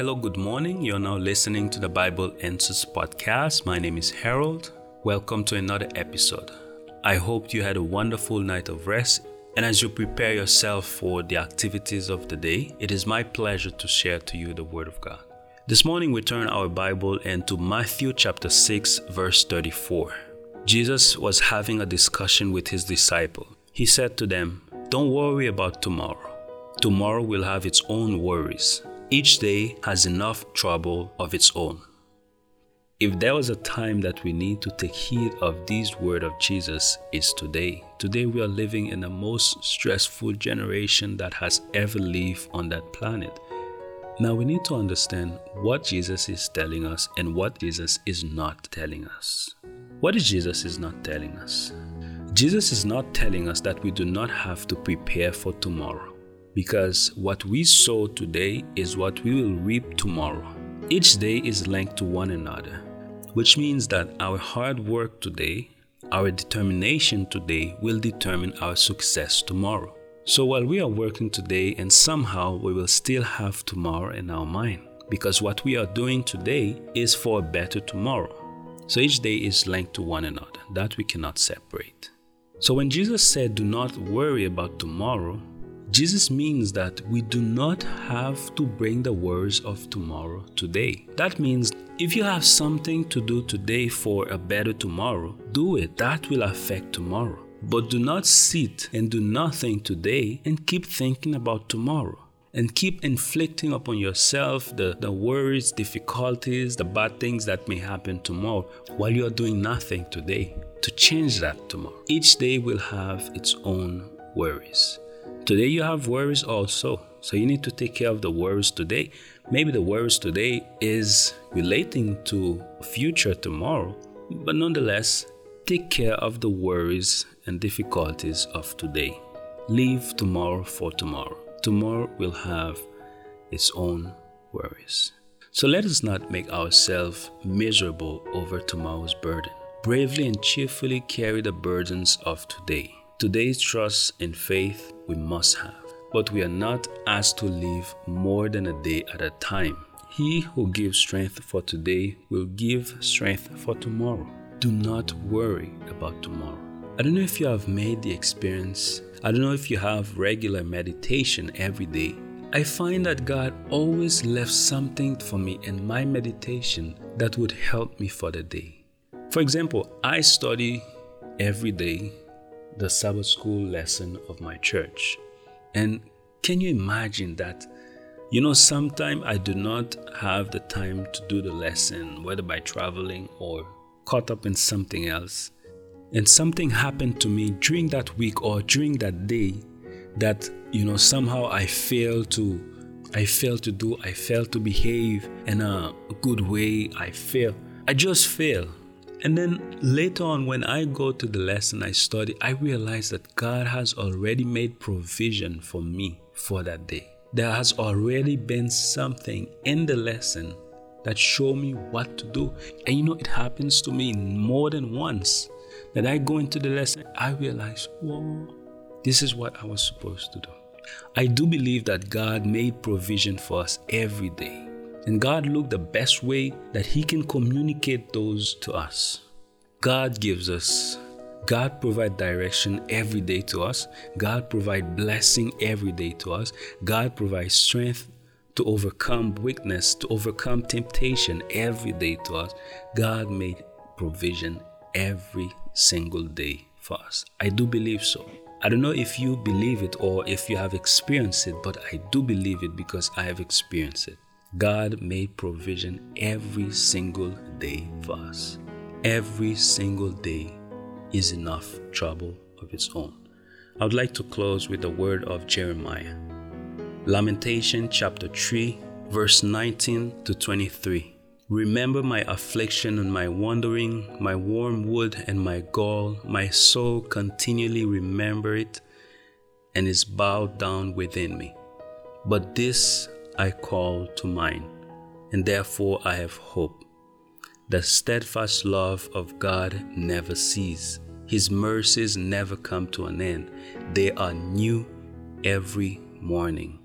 Hello, good morning. You're now listening to the Bible Answers podcast. My name is Harold. Welcome to another episode. I hope you had a wonderful night of rest. And as you prepare yourself for the activities of the day, it is my pleasure to share to you the Word of God. This morning we turn our Bible into Matthew chapter 6, verse 34. Jesus was having a discussion with his disciple. He said to them, Don't worry about tomorrow. Tomorrow will have its own worries. Each day has enough trouble of its own. If there was a time that we need to take heed of these word of Jesus, is today. Today we are living in the most stressful generation that has ever lived on that planet. Now we need to understand what Jesus is telling us and what Jesus is not telling us. What is Jesus is not telling us? Jesus is not telling us that we do not have to prepare for tomorrow because what we sow today is what we will reap tomorrow. Each day is linked to one another, which means that our hard work today, our determination today, will determine our success tomorrow. So while we are working today, and somehow we will still have tomorrow in our mind, because what we are doing today is for a better tomorrow. So each day is linked to one another, that we cannot separate. So when Jesus said, Do not worry about tomorrow, Jesus means that we do not have to bring the worries of tomorrow today. That means if you have something to do today for a better tomorrow, do it. That will affect tomorrow. But do not sit and do nothing today and keep thinking about tomorrow and keep inflicting upon yourself the, the worries, difficulties, the bad things that may happen tomorrow while you are doing nothing today to change that tomorrow. Each day will have its own worries. Today you have worries also. So you need to take care of the worries today. Maybe the worries today is relating to future tomorrow, but nonetheless, take care of the worries and difficulties of today. Leave tomorrow for tomorrow. Tomorrow will have its own worries. So let us not make ourselves miserable over tomorrow's burden. Bravely and cheerfully carry the burdens of today. Today's trust and faith we must have, but we are not asked to live more than a day at a time. He who gives strength for today will give strength for tomorrow. Do not worry about tomorrow. I don't know if you have made the experience, I don't know if you have regular meditation every day. I find that God always left something for me in my meditation that would help me for the day. For example, I study every day the Sabbath school lesson of my church. And can you imagine that? You know, sometimes I do not have the time to do the lesson, whether by traveling or caught up in something else. And something happened to me during that week or during that day that, you know, somehow I failed to I failed to do, I failed to behave in a good way. I fail. I just fail. And then later on, when I go to the lesson I study, I realize that God has already made provision for me for that day. There has already been something in the lesson that show me what to do. And you know, it happens to me more than once that I go into the lesson, I realize, whoa, this is what I was supposed to do. I do believe that God made provision for us every day. And God looked the best way that He can communicate those to us. God gives us, God provide direction every day to us. God provide blessing every day to us. God provides strength to overcome weakness, to overcome temptation every day to us. God made provision every single day for us. I do believe so. I don't know if you believe it or if you have experienced it, but I do believe it because I have experienced it. God made provision every single day for us. Every single day is enough trouble of its own. I would like to close with the word of Jeremiah. Lamentation chapter 3, verse 19 to 23. Remember my affliction and my wandering, my wormwood and my gall. My soul continually remember it and is bowed down within me. But this I call to mind, and therefore I have hope. The steadfast love of God never ceases. His mercies never come to an end. They are new every morning.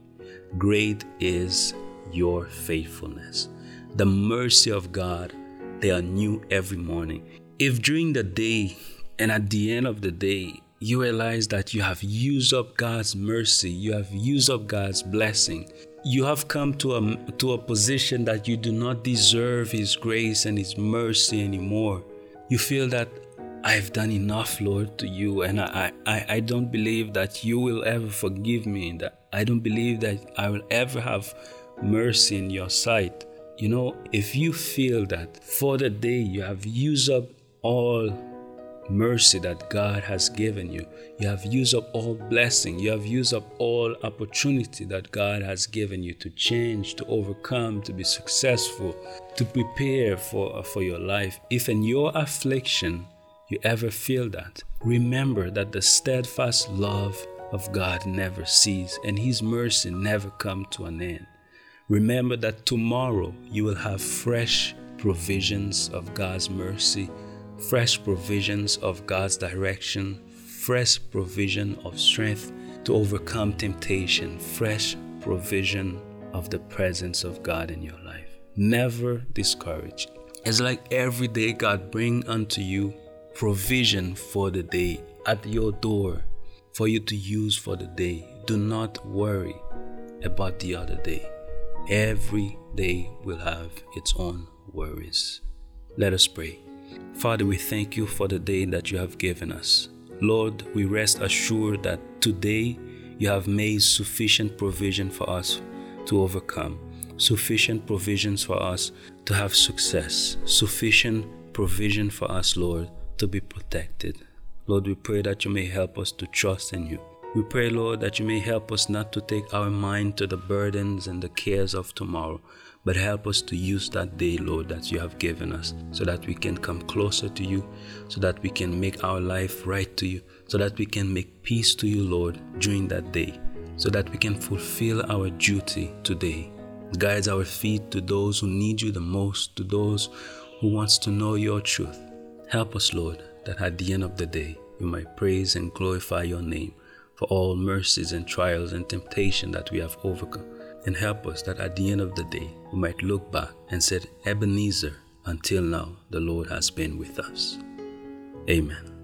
Great is your faithfulness. The mercy of God, they are new every morning. If during the day and at the end of the day, you realize that you have used up God's mercy, you have used up God's blessing, you have come to a, to a position that you do not deserve His grace and His mercy anymore. You feel that I've done enough, Lord, to you, and I, I, I don't believe that you will ever forgive me, that I don't believe that I will ever have mercy in your sight. You know, if you feel that for the day you have used up all mercy that God has given you. You have used up all blessing. You have used up all opportunity that God has given you to change, to overcome, to be successful, to prepare for, uh, for your life. If in your affliction you ever feel that, remember that the steadfast love of God never ceases and His mercy never come to an end. Remember that tomorrow you will have fresh provisions of God's mercy fresh provisions of God's direction, fresh provision of strength to overcome temptation, fresh provision of the presence of God in your life. Never discourage. It's like every day God bring unto you provision for the day at your door for you to use for the day. Do not worry about the other day. Every day will have its own worries. Let us pray. Father, we thank you for the day that you have given us. Lord, we rest assured that today you have made sufficient provision for us to overcome, sufficient provisions for us to have success, sufficient provision for us, Lord, to be protected. Lord, we pray that you may help us to trust in you. We pray, Lord, that you may help us not to take our mind to the burdens and the cares of tomorrow, but help us to use that day, Lord, that you have given us so that we can come closer to you, so that we can make our life right to you, so that we can make peace to you, Lord, during that day, so that we can fulfill our duty today. Guide our feet to those who need you the most, to those who wants to know your truth. Help us, Lord, that at the end of the day, we might praise and glorify your name for all mercies and trials and temptation that we have overcome and help us that at the end of the day we might look back and say, Ebenezer, until now the Lord has been with us. Amen.